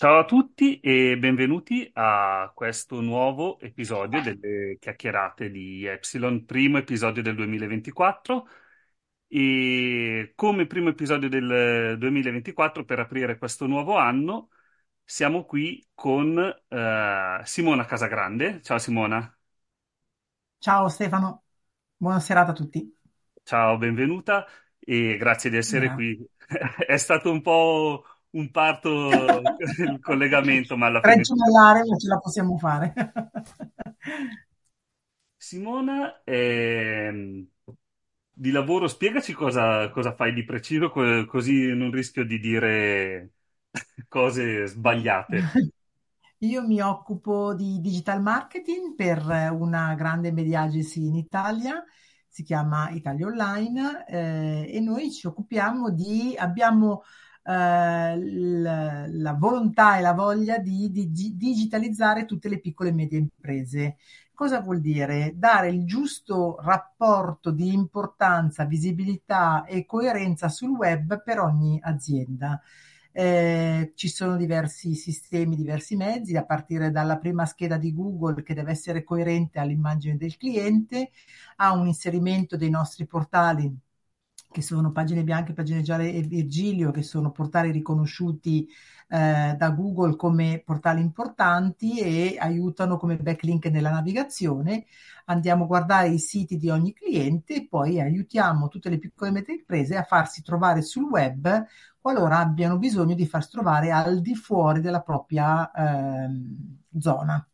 Ciao a tutti e benvenuti a questo nuovo episodio delle chiacchierate di Epsilon, primo episodio del 2024 e come primo episodio del 2024 per aprire questo nuovo anno siamo qui con eh, Simona Casagrande. Ciao Simona. Ciao Stefano, buona serata a tutti. Ciao, benvenuta e grazie di essere Grazie. qui. È stato un po' un parto il collegamento, ma alla fine gemellare, ce la possiamo fare. Simona, ehm, di lavoro, spiegaci cosa, cosa fai di preciso, co- così non rischio di dire cose sbagliate. Io mi occupo di digital marketing per una grande media agency in Italia, si chiama Italia Online, eh, e noi ci occupiamo di, abbiamo eh, l- la volontà e la voglia di, di- di digitalizzare tutte le piccole e medie imprese. Cosa vuol dire? Dare il giusto rapporto di importanza, visibilità e coerenza sul web per ogni azienda. Eh, ci sono diversi sistemi, diversi mezzi, a partire dalla prima scheda di Google che deve essere coerente all'immagine del cliente, a un inserimento dei nostri portali che sono pagine bianche, pagine gialle e Virgilio, che sono portali riconosciuti eh, da Google come portali importanti e aiutano come backlink nella navigazione. Andiamo a guardare i siti di ogni cliente e poi aiutiamo tutte le piccole e medie imprese a farsi trovare sul web qualora abbiano bisogno di farsi trovare al di fuori della propria ehm, zona.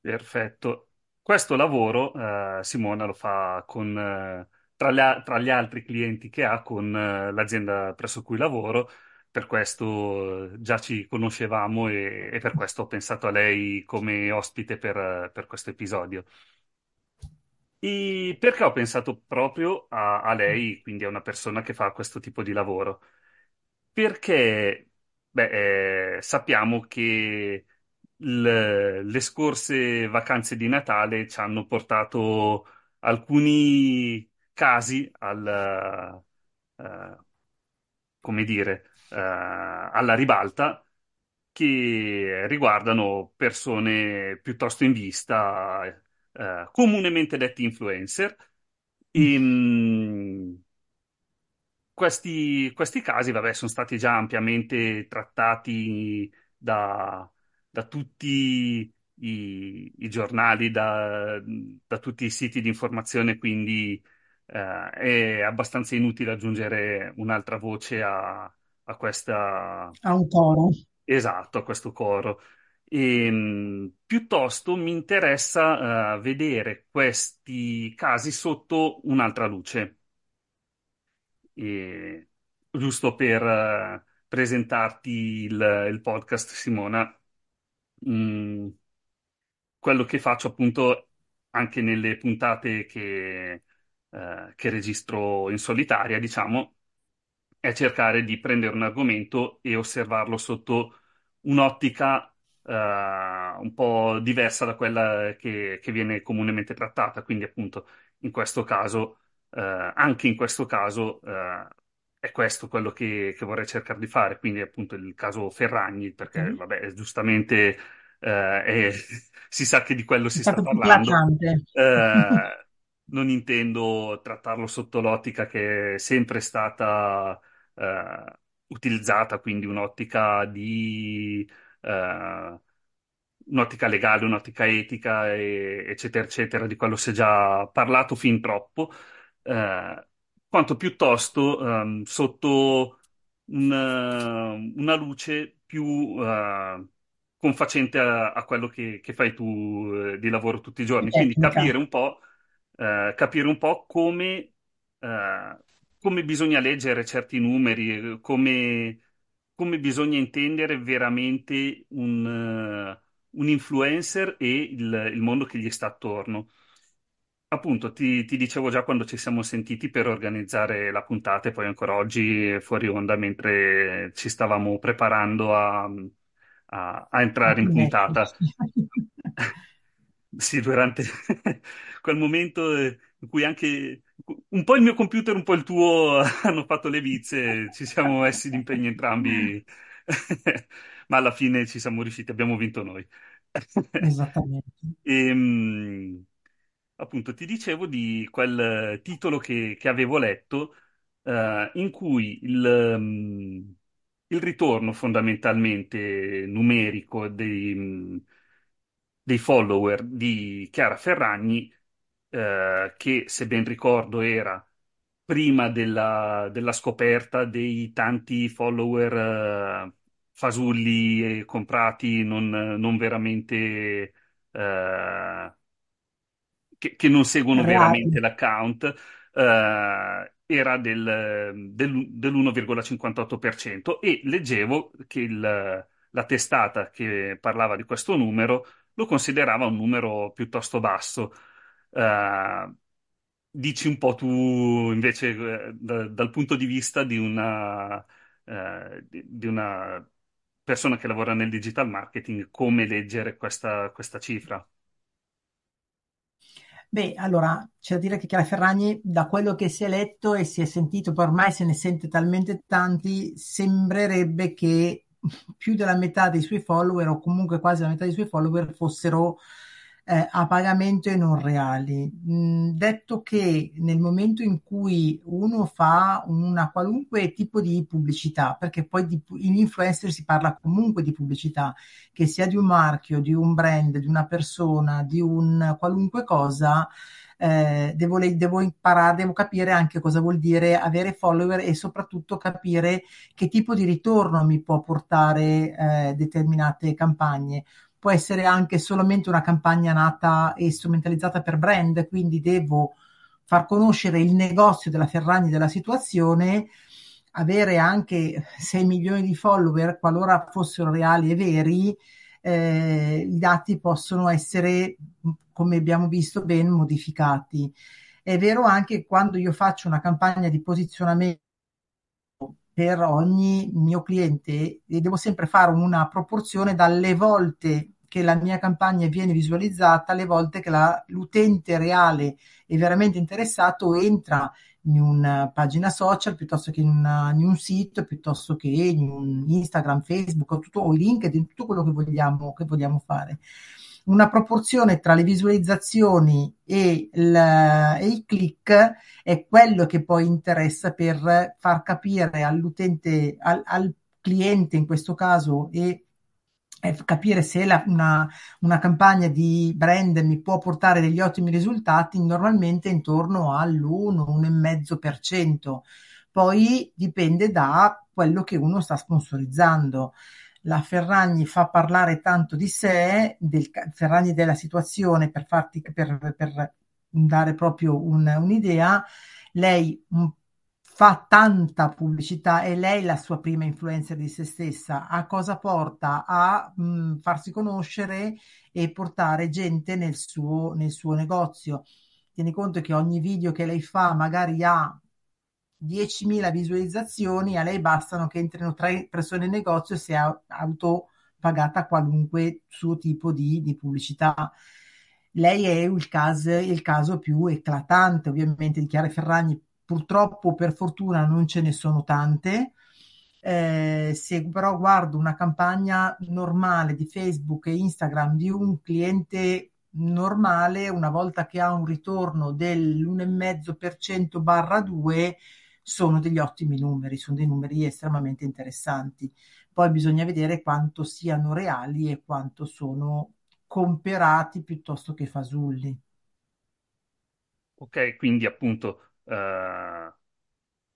Perfetto. Questo lavoro, eh, Simona lo fa con, eh, tra, le- tra gli altri clienti che ha con eh, l'azienda presso cui lavoro. Per questo eh, già ci conoscevamo e, e per questo ho pensato a lei come ospite per, eh, per questo episodio. E perché ho pensato proprio a, a lei, quindi a una persona che fa questo tipo di lavoro? Perché, beh, eh, sappiamo che l- le scorse vacanze di Natale ci hanno portato alcuni casi al, eh, come dire, eh, alla ribalta che riguardano persone piuttosto in vista, eh, comunemente detti influencer. E, mh, questi, questi casi, vabbè, sono stati già ampiamente trattati da, da tutti i, i giornali, da, da tutti i siti di informazione, quindi eh, è abbastanza inutile aggiungere un'altra voce a, a questa, A un coro. esatto, a questo coro. E, mh, piuttosto mi interessa eh, vedere questi casi sotto un'altra luce. E giusto per eh, presentarti il, il podcast, Simona, mm, quello che faccio appunto anche nelle puntate che, eh, che registro in solitaria, diciamo, è cercare di prendere un argomento e osservarlo sotto un'ottica eh, un po' diversa da quella che, che viene comunemente trattata. Quindi, appunto, in questo caso, eh, anche in questo caso, eh, è questo quello che, che vorrei cercare di fare. Quindi, appunto, il caso Ferragni, perché, Mhm. vabbè, giustamente eh, è- si sa che di quello si sta parlando. Eh, non intendo trattarlo sotto l'ottica che è sempre stata eh, utilizzata, quindi un'ottica di eh, un'ottica legale, un'ottica etica, e- eccetera, eccetera, di quello si è già parlato fin troppo, eh, quanto piuttosto ehm, sotto un- una luce più eh, confacente a, a quello che, che fai tu eh, di lavoro tutti i giorni. Quindi tecnica. capire un po', eh, capire un po' come, eh, come bisogna leggere certi numeri, come, come bisogna intendere veramente un, eh, un influencer e il, il mondo che gli sta attorno. Appunto, ti, ti dicevo già quando ci siamo sentiti per organizzare la puntata e poi ancora oggi fuori onda mentre ci stavamo preparando a, a- a entrare in puntata. Sì, durante quel momento eh, in cui anche un po' il mio computer, un po' il tuo hanno fatto le bizze, ci siamo messi d'impegno entrambi, ma alla fine ci siamo riusciti, abbiamo vinto noi. Esattamente. E, mh, appunto, ti dicevo di quel titolo che, che avevo letto, eh, in cui il, mh, il ritorno fondamentalmente numerico dei, mh, dei follower di Chiara Ferragni, eh, che se ben ricordo era prima della, della scoperta dei tanti follower, eh, fasulli e comprati, non, non veramente eh, che, che non seguono veramente Reali. l'account, eh, era del, del- dell'1,58% e leggevo che il- la testata che parlava di questo numero lo considerava un numero piuttosto basso. Eh, dici un po' tu invece eh, da- dal punto di vista di una, eh, di, di una persona che lavora nel digital marketing, come leggere questa questa cifra. Beh, allora c'è da dire che Chiara Ferragni, da quello che si è letto e si è sentito, poi ormai se ne sente talmente tanti, sembrerebbe che più della metà dei suoi follower, o comunque quasi la metà dei suoi follower, fossero eh, a pagamento e non reali. Mm, detto che nel momento in cui uno fa una qualunque tipo di pubblicità, perché poi di, in influencer si parla comunque di pubblicità, che sia di un marchio, di un brand, di una persona, di un qualunque cosa, eh, devo, devo imparare, devo capire anche cosa vuol dire avere follower e soprattutto capire che tipo di ritorno mi può portare eh, determinate campagne. Può essere anche solamente una campagna nata e strumentalizzata per brand, quindi devo far conoscere il negozio della Ferragni della situazione, avere anche 6 milioni di follower, qualora fossero reali e veri, eh, i dati possono essere, come abbiamo visto, ben modificati. È vero anche quando io faccio una campagna di posizionamento per ogni mio cliente e devo sempre fare una proporzione dalle volte che la mia campagna viene visualizzata alle volte che la- l'utente reale è veramente interessato entra in una pagina social piuttosto che in, una- in un sito, piuttosto che in un Instagram, Facebook o, tutto, o LinkedIn, tutto quello che vogliamo, che vogliamo fare. Una proporzione tra le visualizzazioni e il, e i click è quello che poi interessa per far capire all'utente, al, al cliente in questo caso e capire se la- una, una campagna di brand mi può portare degli ottimi risultati, normalmente intorno all'1-1,5%. Poi dipende da quello che uno sta sponsorizzando. La Ferragni fa parlare tanto di sé, del Ferragni della situazione per farti, per, per dare proprio un- un'idea. Lei mh, fa tanta pubblicità, è lei la sua prima influencer di se stessa. A cosa porta? A mh, farsi conoscere e portare gente nel suo, nel suo negozio. Tieni conto che ogni video che lei fa magari ha 10.000 visualizzazioni, a lei bastano che entrino tre persone in negozio e sia autopagata qualunque suo tipo di, di pubblicità. Lei è il caso, il caso più eclatante, ovviamente, di Chiara Ferragni. Purtroppo, per fortuna, non ce ne sono tante. Eh, se però guardo una campagna normale di Facebook e Instagram di un cliente normale, una volta che ha un ritorno dell'1,5% barra 2, sono degli ottimi numeri, sono dei numeri estremamente interessanti. Poi bisogna vedere quanto siano reali e quanto sono comperati piuttosto che fasulli. Ok, quindi appunto, eh,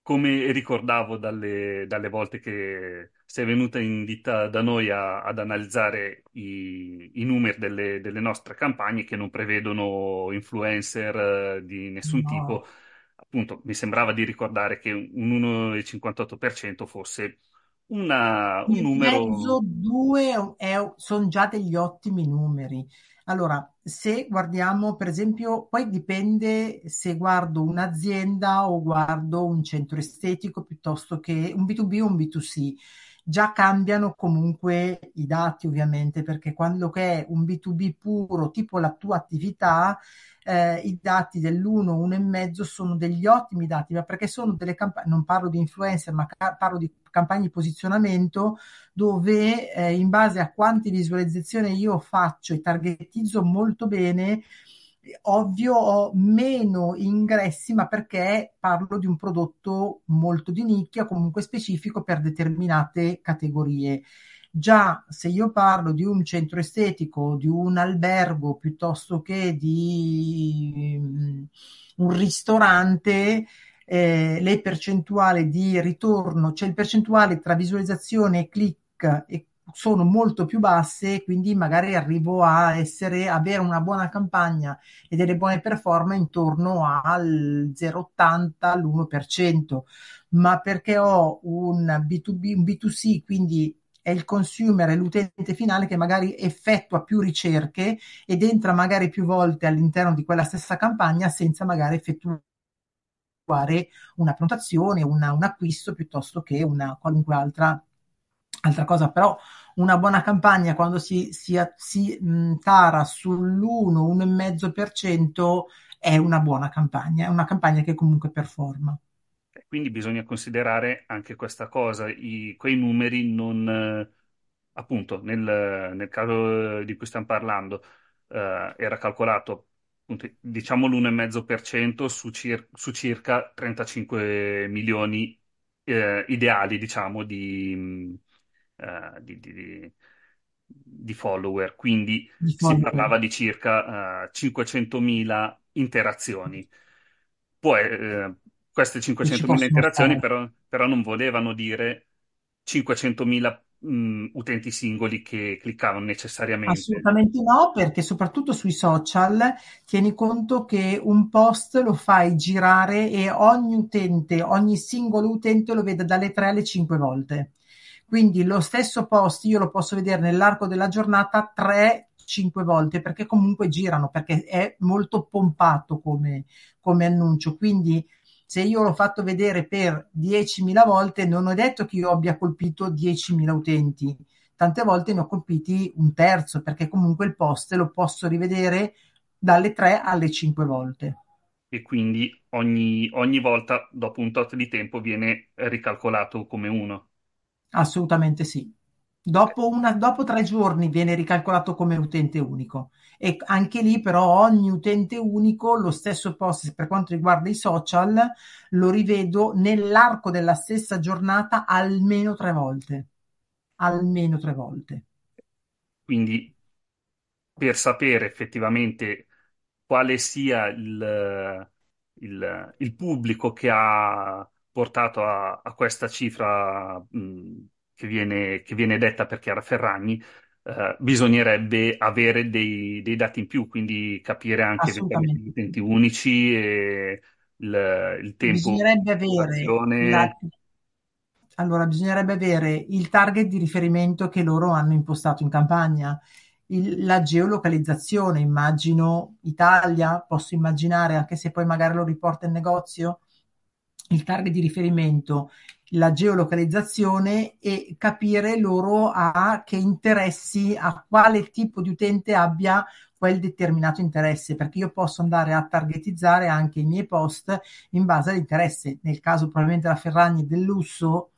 come ricordavo dalle, dalle volte che sei venuta in ditta da noi a- ad analizzare i, i numeri delle, delle nostre campagne che non prevedono influencer eh, di nessun No, tipo, appunto mi sembrava di ricordare che un 1,58% fosse una- un numero mezzo, due sono già degli ottimi numeri. Allora, se guardiamo, per esempio, poi dipende se guardo un'azienda o guardo un centro estetico piuttosto che un B2B o un B2C. Già cambiano comunque i dati, ovviamente, perché quando è un B2B puro, tipo la tua attività, eh, i dati dell'1, 1,5 sono degli ottimi dati, ma perché sono delle campagne, non parlo di influencer, ma ca- parlo di campagne di posizionamento dove eh, in base a quante visualizzazioni io faccio e targetizzo molto bene, ovvio ho meno ingressi, ma perché parlo di un prodotto molto di nicchia, comunque specifico per determinate categorie. Già se io parlo di un centro estetico, di un albergo piuttosto che di mm, un ristorante, eh, le percentuali di ritorno, cioè il percentuale tra visualizzazione e click e sono molto più basse, quindi magari arrivo a essere, avere una buona campagna e delle buone performance intorno al 0,80 all'1%, ma perché ho un B2B, un B2C, quindi è il consumer, è l'utente finale che magari effettua più ricerche ed entra magari più volte all'interno di quella stessa campagna senza magari effettuare una prenotazione, una, un acquisto piuttosto che una qualunque altra, altra cosa. Però una buona campagna quando si, si, si tara sull'1-1,5% è una buona campagna, è una campagna che comunque performa. Quindi bisogna considerare anche questa cosa, i- quei numeri non, appunto, nel, nel caso di cui stiamo parlando, eh, era calcolato, diciamo l'1,5% su, cir- su circa 35 milioni, eh, ideali, diciamo, di, mh, eh, di, di- di- follower. Quindi Di si parlava di circa, eh, 500.000 interazioni. Poi, eh, queste che ci 500.000 possono interazioni però, però non volevano dire 500.000 mh, utenti singoli che cliccavano necessariamente. Assolutamente no, perché soprattutto sui social tieni conto che un post lo fai girare e ogni utente, ogni singolo utente lo vede dalle 3 alle 5 volte. Quindi lo stesso post io lo posso vedere nell'arco della giornata 3-5 volte perché comunque girano, perché è molto pompato come, come annuncio. Quindi se io l'ho fatto vedere per 10.000 volte, non ho detto che io abbia colpito 10.000 utenti tante volte ne ho colpiti un terzo perché comunque il post lo posso rivedere dalle 3 alle 5 volte. E quindi ogni, ogni volta, dopo un tot di tempo, viene ricalcolato come uno. Assolutamente sì. Dopo, una, dopo tre giorni viene ricalcolato come utente unico e anche lì però ogni utente unico, lo stesso post per quanto riguarda i social, lo rivedo nell'arco della stessa giornata almeno tre volte. Almeno tre volte. Quindi per sapere effettivamente quale sia il, il- il pubblico che ha portato a, a questa cifra mh, che viene, che viene detta per Chiara Ferragni, eh, bisognerebbe avere dei, dei dati in più, quindi capire anche gli utenti unici e il, il tempo Bisognerebbe di avere la. Allora, bisognerebbe avere il target di riferimento che loro hanno impostato in campagna, il- la geolocalizzazione, immagino Italia, posso immaginare, anche se poi magari lo riporta in negozio, il target di riferimento, la geolocalizzazione e capire loro a che interessi, a quale tipo di utente abbia quel determinato interesse, perché io posso andare a targetizzare anche i miei post in base all'interesse. Nel caso probabilmente la Ferragni del lusso,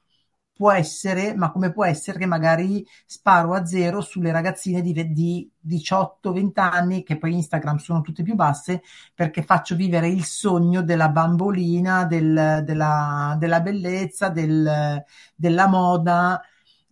può essere, ma come può essere che magari sparo a zero sulle ragazzine di, di 18-20 anni, che poi Instagram sono tutte più basse, perché faccio vivere il sogno della bambolina, del, della, della, bellezza, del, della moda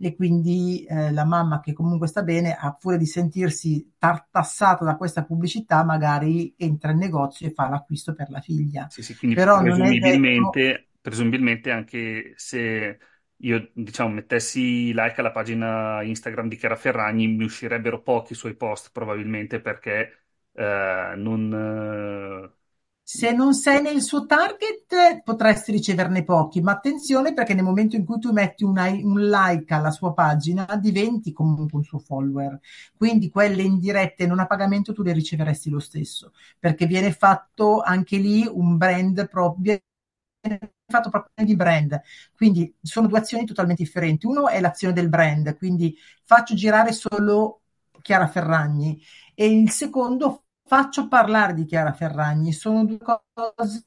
e quindi eh, la mamma che comunque sta bene, a furia di sentirsi tartassata da questa pubblicità, magari entra in negozio e fa l'acquisto per la figlia. Sì, sì, quindi Però presumibilmente, detto... presumibilmente anche se io diciamo mettessi like alla pagina Instagram di Chiara Ferragni, mi uscirebbero pochi suoi post probabilmente perché eh, non... Eh, se non sei nel suo target potresti riceverne pochi, ma attenzione perché nel momento in cui tu metti una, un like alla sua pagina diventi comunque un suo follower, quindi quelle indirette non a pagamento tu le riceveresti lo stesso, perché viene fatto anche lì un brand proprio fatto proprio di brand. Quindi sono due azioni totalmente differenti. Uno è l'azione del brand, quindi faccio girare solo Chiara Ferragni e il secondo faccio parlare di Chiara Ferragni. Sono due cose,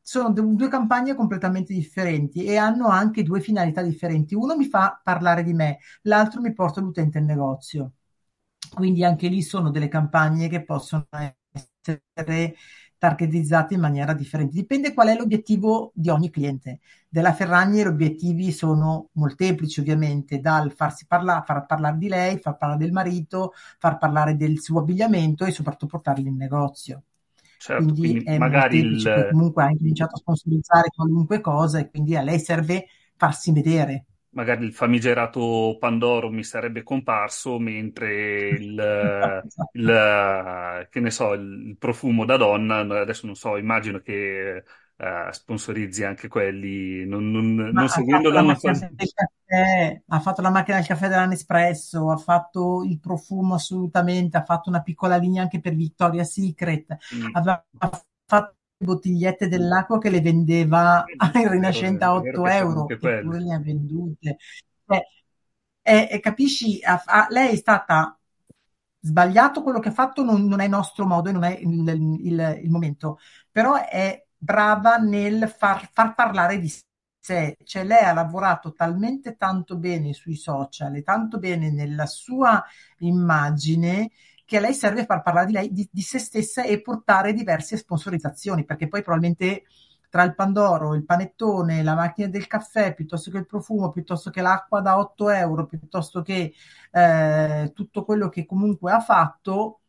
sono due campagne completamente differenti e hanno anche due finalità differenti. Uno mi fa parlare di me, l'altro mi porta l'utente in negozio. Quindi anche lì sono delle campagne che possono essere targetizzate in maniera differente. Dipende qual è l'obiettivo di ogni cliente. Della Ferragni gli obiettivi sono molteplici, ovviamente, dal farsi parlare, far parlare di lei, far parlare del marito, far parlare del suo abbigliamento e soprattutto portarli in negozio. Certo, quindi, quindi è magari il... comunque ha incominciato a sponsorizzare qualunque cosa e quindi a lei serve farsi vedere magari il famigerato Pandoro mi sarebbe comparso, mentre il, il, che ne so, il profumo da donna, adesso non so, immagino che uh, sponsorizzi anche quelli, non, non, non seguendo la nostra... Caffè, ha fatto la macchina del caffè della Nespresso, ha fatto il profumo assolutamente, ha fatto una piccola linea anche per Victoria's Secret, mm. aveva fatto bottigliette dell'acqua che le vendeva in Rinascente a 8 euro, eppure le ha vendute. Cioè, e, e, capisci, a, a, lei è stata sbagliato quello che ha fatto, non, non è nostro modo e non è il, il, il, momento, però è brava nel far, far parlare di sé. Cioè, lei ha lavorato talmente tanto bene sui social e tanto bene nella sua immagine che a lei serve far parlare di lei, di, di se stessa e portare diverse sponsorizzazioni, perché poi probabilmente tra il Pandoro, il panettone, la macchina del caffè, piuttosto che il profumo, piuttosto che l'acqua da 8 euro, piuttosto che eh, tutto quello che comunque ha fatto,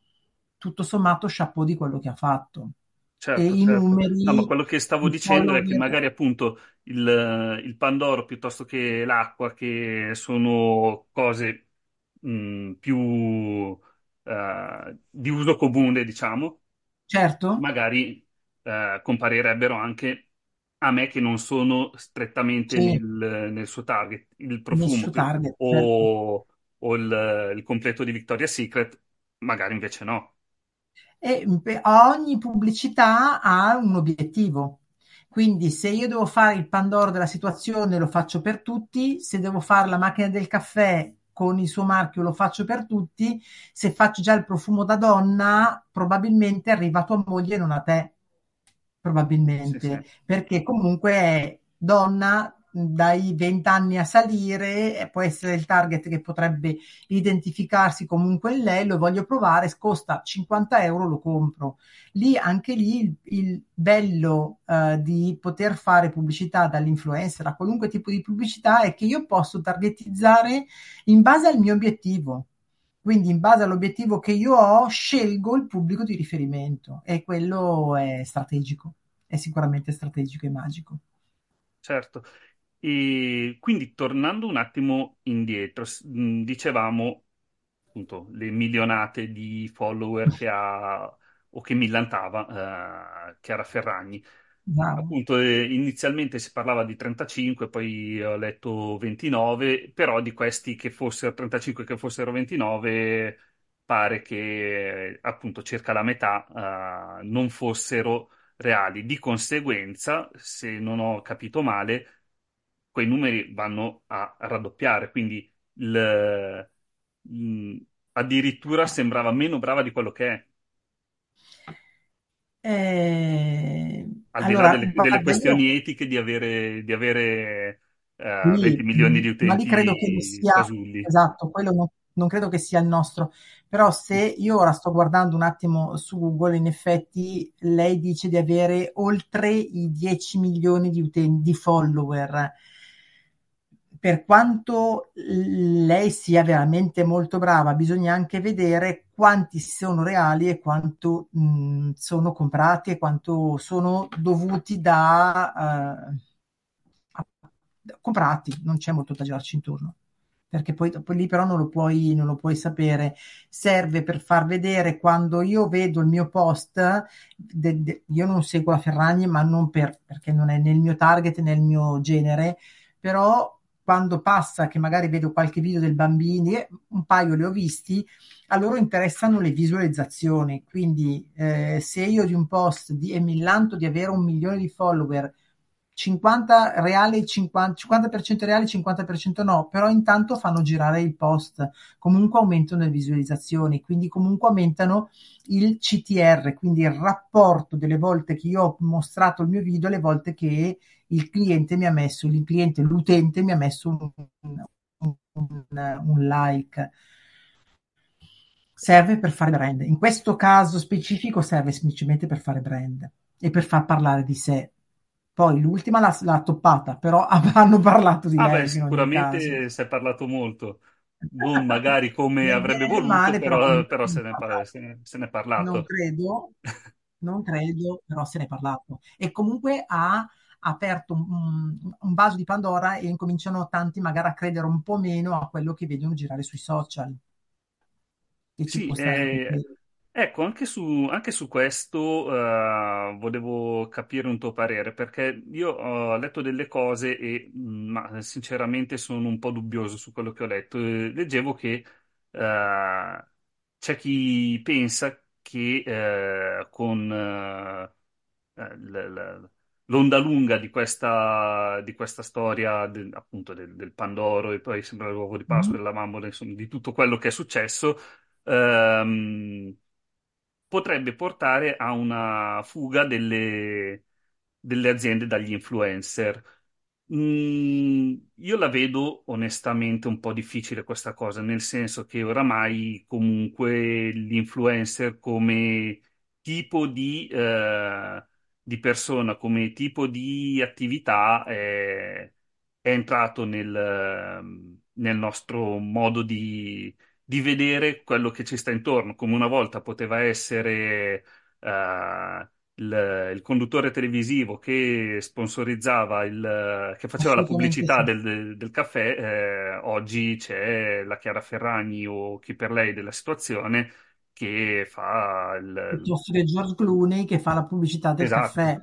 tutto sommato chapeau di quello che ha fatto. Certo, e certo. i numeri. No, ma quello che stavo dicendo è che magari appunto il, il Pandoro piuttosto che l'acqua, che sono cose mh, più uh, di uso comune, diciamo, certo. magari uh, comparirebbero anche a me che non sono strettamente sì. nel, nel, suo target, il profumo target, o, certo. o il, il, completo di Victoria's Secret, magari invece no. E ogni pubblicità ha un obiettivo. Quindi se io devo fare il Pandoro della situazione lo faccio per tutti, se devo fare la macchina del caffè con il suo marchio lo faccio per tutti, se faccio già il profumo da donna, probabilmente arriva a tua moglie e non a te. Probabilmente, sì, sì. perché comunque è donna dai 20 anni a salire, può essere il target che potrebbe identificarsi comunque in lei, lo voglio provare, costa 50 euro, lo compro. Lì, anche lì, il, il bello uh, di poter fare pubblicità dall'influencer a qualunque tipo di pubblicità è che io posso targetizzare in base al mio obiettivo. Quindi in base all'obiettivo che io ho, scelgo il pubblico di riferimento e quello è strategico, è sicuramente strategico e magico. Certo, e quindi tornando un attimo indietro, dicevamo appunto le milionate di follower che ha o che millantava eh, Chiara Ferragni. Wow. Appunto, eh, inizialmente si parlava di 35, poi ho letto 29, però di questi che fossero 35 e che fossero 29 pare che appunto circa la metà eh, non fossero reali. Di conseguenza, se non ho capito male, quei numeri vanno a raddoppiare, quindi il, mh, addirittura sembrava meno brava di quello che è. Eh, Al di allora, là delle, delle questioni io... etiche di avere, di avere eh, 20 Sì, milioni di mh, ma lì credo che utenti sia, fasulli. esatto, quello non, non credo che sia il nostro, però se io ora sto guardando un attimo su Google, in effetti lei dice di avere oltre i 10 milioni di utenti, di follower. Per quanto lei sia veramente molto brava, bisogna anche vedere quanti sono reali e quanto mh, sono comprati e quanto sono dovuti da... eh, comprati, non c'è molto da girarci intorno. Perché poi, poi lì però non lo puoi, non lo puoi sapere. Serve per far vedere quando io vedo il mio post, de- de- io non seguo la Ferragni, ma non per, perché non è nel mio target, nel mio genere, però quando passa che magari vedo qualche video del bambino, un paio li ho visti, a loro interessano le visualizzazioni. Quindi eh, se io di un post di, e mi lanto di avere un milione di follower 50 reali, 50, 50% reali, 50% no, però intanto fanno girare il post, comunque aumentano le visualizzazioni, quindi comunque aumentano il CTR, quindi il rapporto delle volte che io ho mostrato il mio video, le volte che il cliente mi ha messo, il cliente, l'utente mi ha messo un, un, un, un like. Serve per fare brand. In questo caso specifico serve semplicemente per fare brand e per far parlare di sé. Poi l'ultima l'ha, l'ha toppata, però hanno parlato di Ah, lei beh, sicuramente si è parlato molto. Non magari come Né avrebbe voluto, male, però però, però se ne par- parlato. se ne- se ne è Non parlato. credo, non credo, però se ne è parlato. E comunque ha aperto un, un vaso di Pandora e incominciano tanti magari a credere un po' meno a quello che vedono girare sui social. E ci Sì, eh. Ecco, anche su, anche su questo eh, volevo capire un tuo parere, perché io ho letto delle cose e mh, ma, sinceramente sono un po' dubbioso su quello che ho letto. Eh, Leggevo che eh, c'è chi pensa che eh, con eh, eh, l- l- l'onda lunga di questa, di questa storia del- appunto del, del Pandoro e poi sembra l'uovo di Pasqua della Mammola, insomma, di tutto quello che è successo ehm, potrebbe portare a una fuga delle, delle aziende dagli influencer. Mm, io la vedo onestamente un po' difficile questa cosa, nel senso che oramai comunque l'influencer come tipo di, eh, di persona, come tipo di attività è, è entrato nel, nel nostro modo di, di vedere quello che ci sta intorno, come una volta poteva essere eh, il, il conduttore televisivo che sponsorizzava il, che faceva la pubblicità sì. del, del- caffè, eh, oggi c'è la Chiara Ferragni o chi per lei della situazione che fa il... il- George Clooney che fa la pubblicità del Esatto. caffè.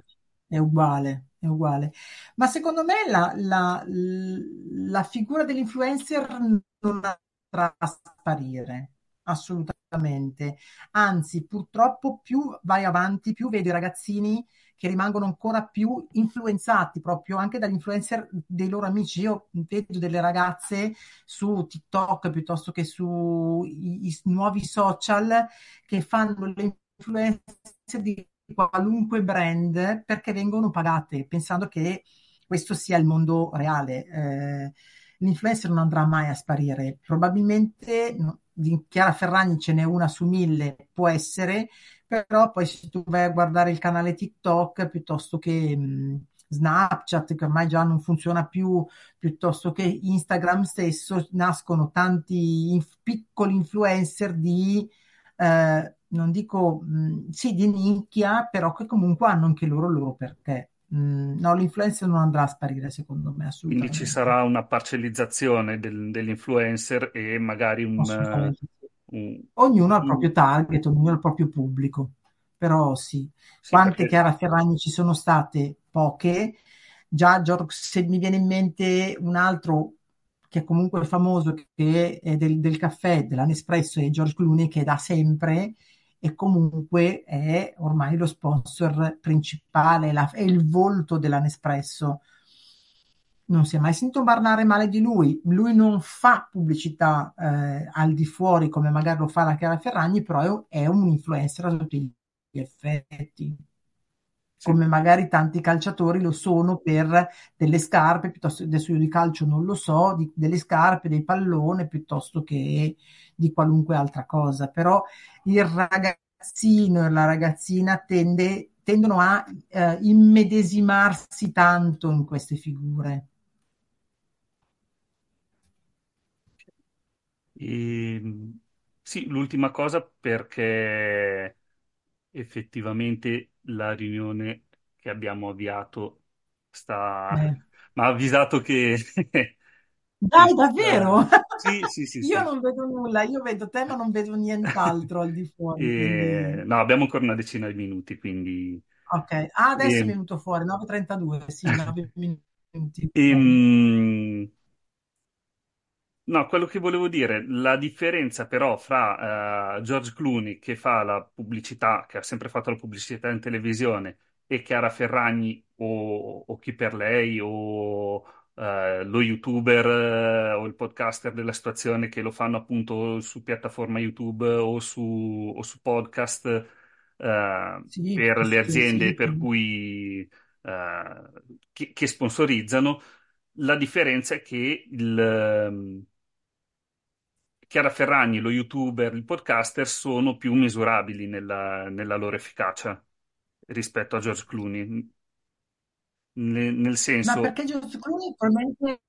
È uguale, è uguale. Ma secondo me la, la- la figura dell'influencer non andrà a sparire, assolutamente. Anzi, purtroppo più vai avanti, più vedi ragazzini che rimangono ancora più influenzati proprio anche dagli influencer dei loro amici. Io vedo delle ragazze su TikTok piuttosto che su i, i nuovi social che fanno le influencer di qualunque brand perché vengono pagate, pensando che questo sia il mondo reale. Eh, l'influencer non andrà mai a sparire. Probabilmente di Chiara Ferragni ce n'è una su mille, può essere, però poi se tu vai a guardare il canale TikTok piuttosto che mh, Snapchat, che ormai già non funziona più, piuttosto che Instagram stesso, nascono tanti inf- piccoli influencer di eh, non dico, mh, sì, di nicchia, però che comunque hanno anche loro il loro perché. Mh, no, l'influencer non andrà a sparire, secondo me, Quindi ci assolutamente. sarà una parcellizzazione del- dell'influencer e magari un, eh, Assolutamente un- Ognuno ha il proprio target, ognuno ha il proprio pubblico, però sì. Sì, Quante perché Chiara Ferragni ci sono state? Poche. Già, George- se mi viene in mente un altro che è comunque famoso, che è del, del caffè, della Nespresso, è George Clooney, che da sempre e comunque è ormai lo sponsor principale, la- è il volto della Nespresso. Non si è mai sentito parlare male di lui. Lui non fa pubblicità eh, al di fuori come magari lo fa la Chiara Ferragni, però è, è un influencer a tutti gli effetti. Come magari tanti calciatori lo sono per delle scarpe, piuttosto adesso io di calcio non lo so, di- delle scarpe, dei pallone, piuttosto che di qualunque altra cosa. Però il ragazzino e la ragazzina tende- tendono a eh, immedesimarsi tanto in queste figure. E, sì, l'ultima cosa perché effettivamente la riunione che abbiamo avviato sta... Eh. mi ha avvisato che... Dai, davvero? Sì, sì, sì, Io sì. non vedo nulla, io vedo te, ma non vedo nient'altro al di fuori, E... quindi... No, abbiamo ancora una decina di minuti, quindi... Ok, ah, adesso è E... venuto fuori, 9.32, sì, 9 minuti. E, mm, No, quello che volevo dire, la differenza però fra eh, George Clooney che fa la pubblicità, che ha sempre fatto la pubblicità in televisione, e Chiara Ferragni o, o chi per lei o eh, lo youtuber eh, o il podcaster della situazione che lo fanno appunto su piattaforma YouTube o su, o su podcast eh, Sì, per le aziende sì. per cui eh, che, che sponsorizzano. La differenza è che il, Chiara Ferragni, lo youtuber, il podcaster sono più misurabili nella, nella loro efficacia rispetto a George Clooney. Ne- nel Ma senso, perché George Clooney probabilmente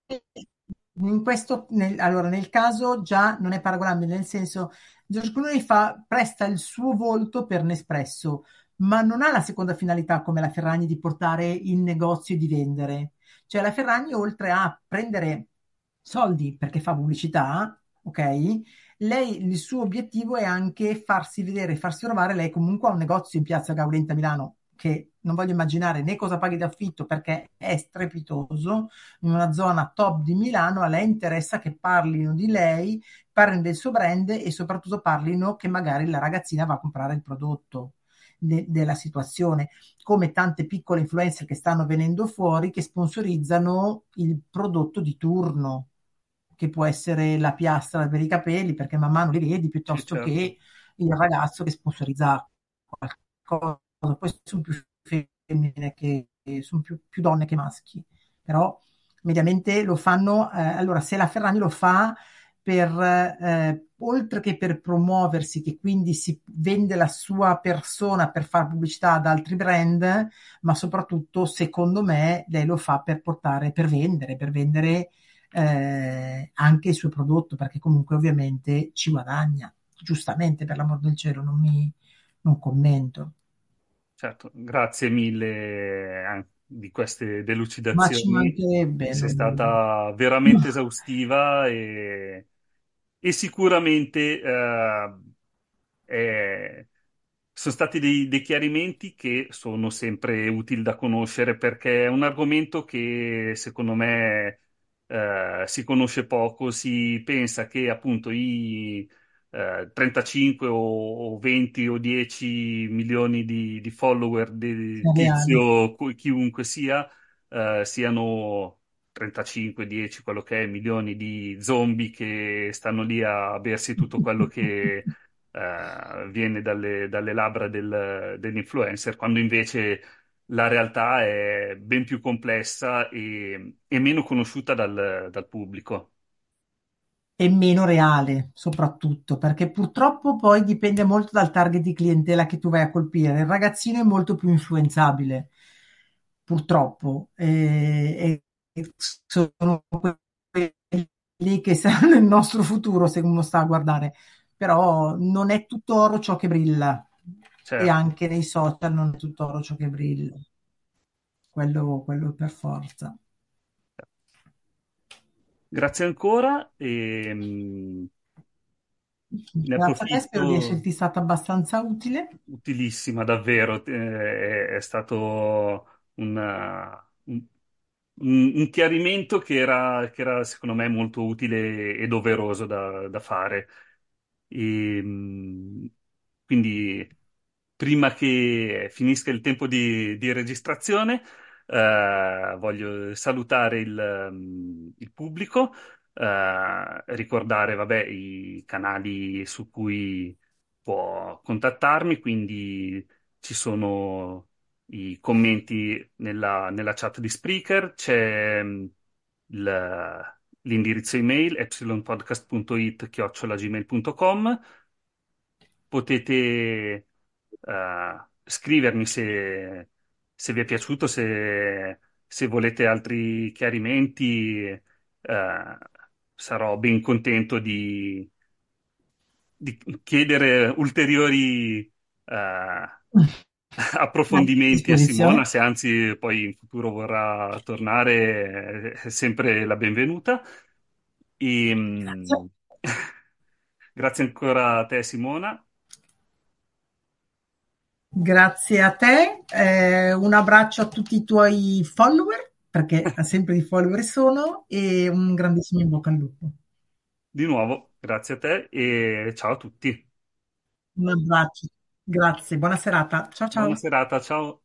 in questo, nel, allora, nel caso già non è paragonabile, nel senso George Clooney fa, presta il suo volto per Nespresso, ma non ha la seconda finalità come la Ferragni di portare in negozio e di vendere. Cioè la Ferragni, oltre a prendere soldi perché fa pubblicità, ok? Lei, il suo obiettivo è anche farsi vedere, farsi trovare. Lei comunque ha un negozio in Piazza Gaudenta a Milano che non voglio immaginare né cosa paghi d'affitto perché è strepitoso, in una zona top di Milano, a lei interessa che parlino di lei, parlino del suo brand e soprattutto parlino che magari la ragazzina va a comprare il prodotto de- della situazione, come tante piccole influencer che stanno venendo fuori che sponsorizzano il prodotto di turno che può essere la piastra per i capelli, perché man mano li vedi, piuttosto certo, che il ragazzo che sponsorizza qualcosa. Poi sono più femmine che sono più, più donne che maschi, però mediamente lo fanno. eh, allora, se la Ferragni lo fa per, eh, oltre che per promuoversi, che quindi si vende la sua persona per fare pubblicità ad altri brand, ma soprattutto, secondo me, lei lo fa per portare, per vendere, per vendere eh, anche il suo prodotto, perché comunque ovviamente ci guadagna, giustamente per l'amor del cielo, non mi non commento, certo. Grazie mille eh, di queste delucidazioni. Sei stata veramente esaustiva e, e sicuramente eh, è- sono stati dei, dei chiarimenti che sono sempre utili da conoscere perché è un argomento che secondo me eh, si conosce poco, si pensa che appunto i eh, 35 o, o 20 o 10 milioni di, di follower di. Tizio, chiunque sia, eh, siano 35, 10, quello che è, milioni di zombie che stanno lì a bersi tutto quello che eh, viene dalle, dalle labbra del- dell'influencer, quando invece la realtà è ben più complessa e, e meno conosciuta dal, dal pubblico. e meno reale, soprattutto, perché purtroppo poi dipende molto dal target di clientela che tu vai a colpire. Il ragazzino è molto più influenzabile, purtroppo, e, e sono quelli che saranno il nostro futuro se uno sta a guardare. Però non è tutto oro ciò che brilla, e Certo. anche nei social non è tutto oro ciò che brilla, quello, quello per forza. Grazie ancora e mm, ne Grazie a te, spero di approfitto. esserti stata abbastanza utile. Utilissima, davvero. eh, È, stato una- un, un- chiarimento che era, che era, secondo me, molto utile e doveroso da, da fare. E, mh, quindi, prima che finisca il tempo di, di registrazione, eh, voglio salutare il, il pubblico, eh, ricordare, vabbè, i canali su cui può contattarmi, quindi ci sono i commenti nella, nella chat di Spreaker, c'è mm, il- l'indirizzo email epsilonpodcast.it-gmail.com potete eh, scrivermi se, se vi è piaciuto, se, se volete altri chiarimenti, eh, sarò ben contento di, di chiedere ulteriori A approfondimenti a Simona, se anzi poi in futuro vorrà tornare, è sempre la benvenuta. E, Grazie. mm, grazie ancora a te, Simona. Grazie a te, eh, un abbraccio a tutti i tuoi follower, perché sempre di follower sono, e un grandissimo in bocca al lupo. Di nuovo, grazie a te e ciao a tutti. Un abbraccio, grazie, buona serata. Ciao Buona ciao. serata, ciao.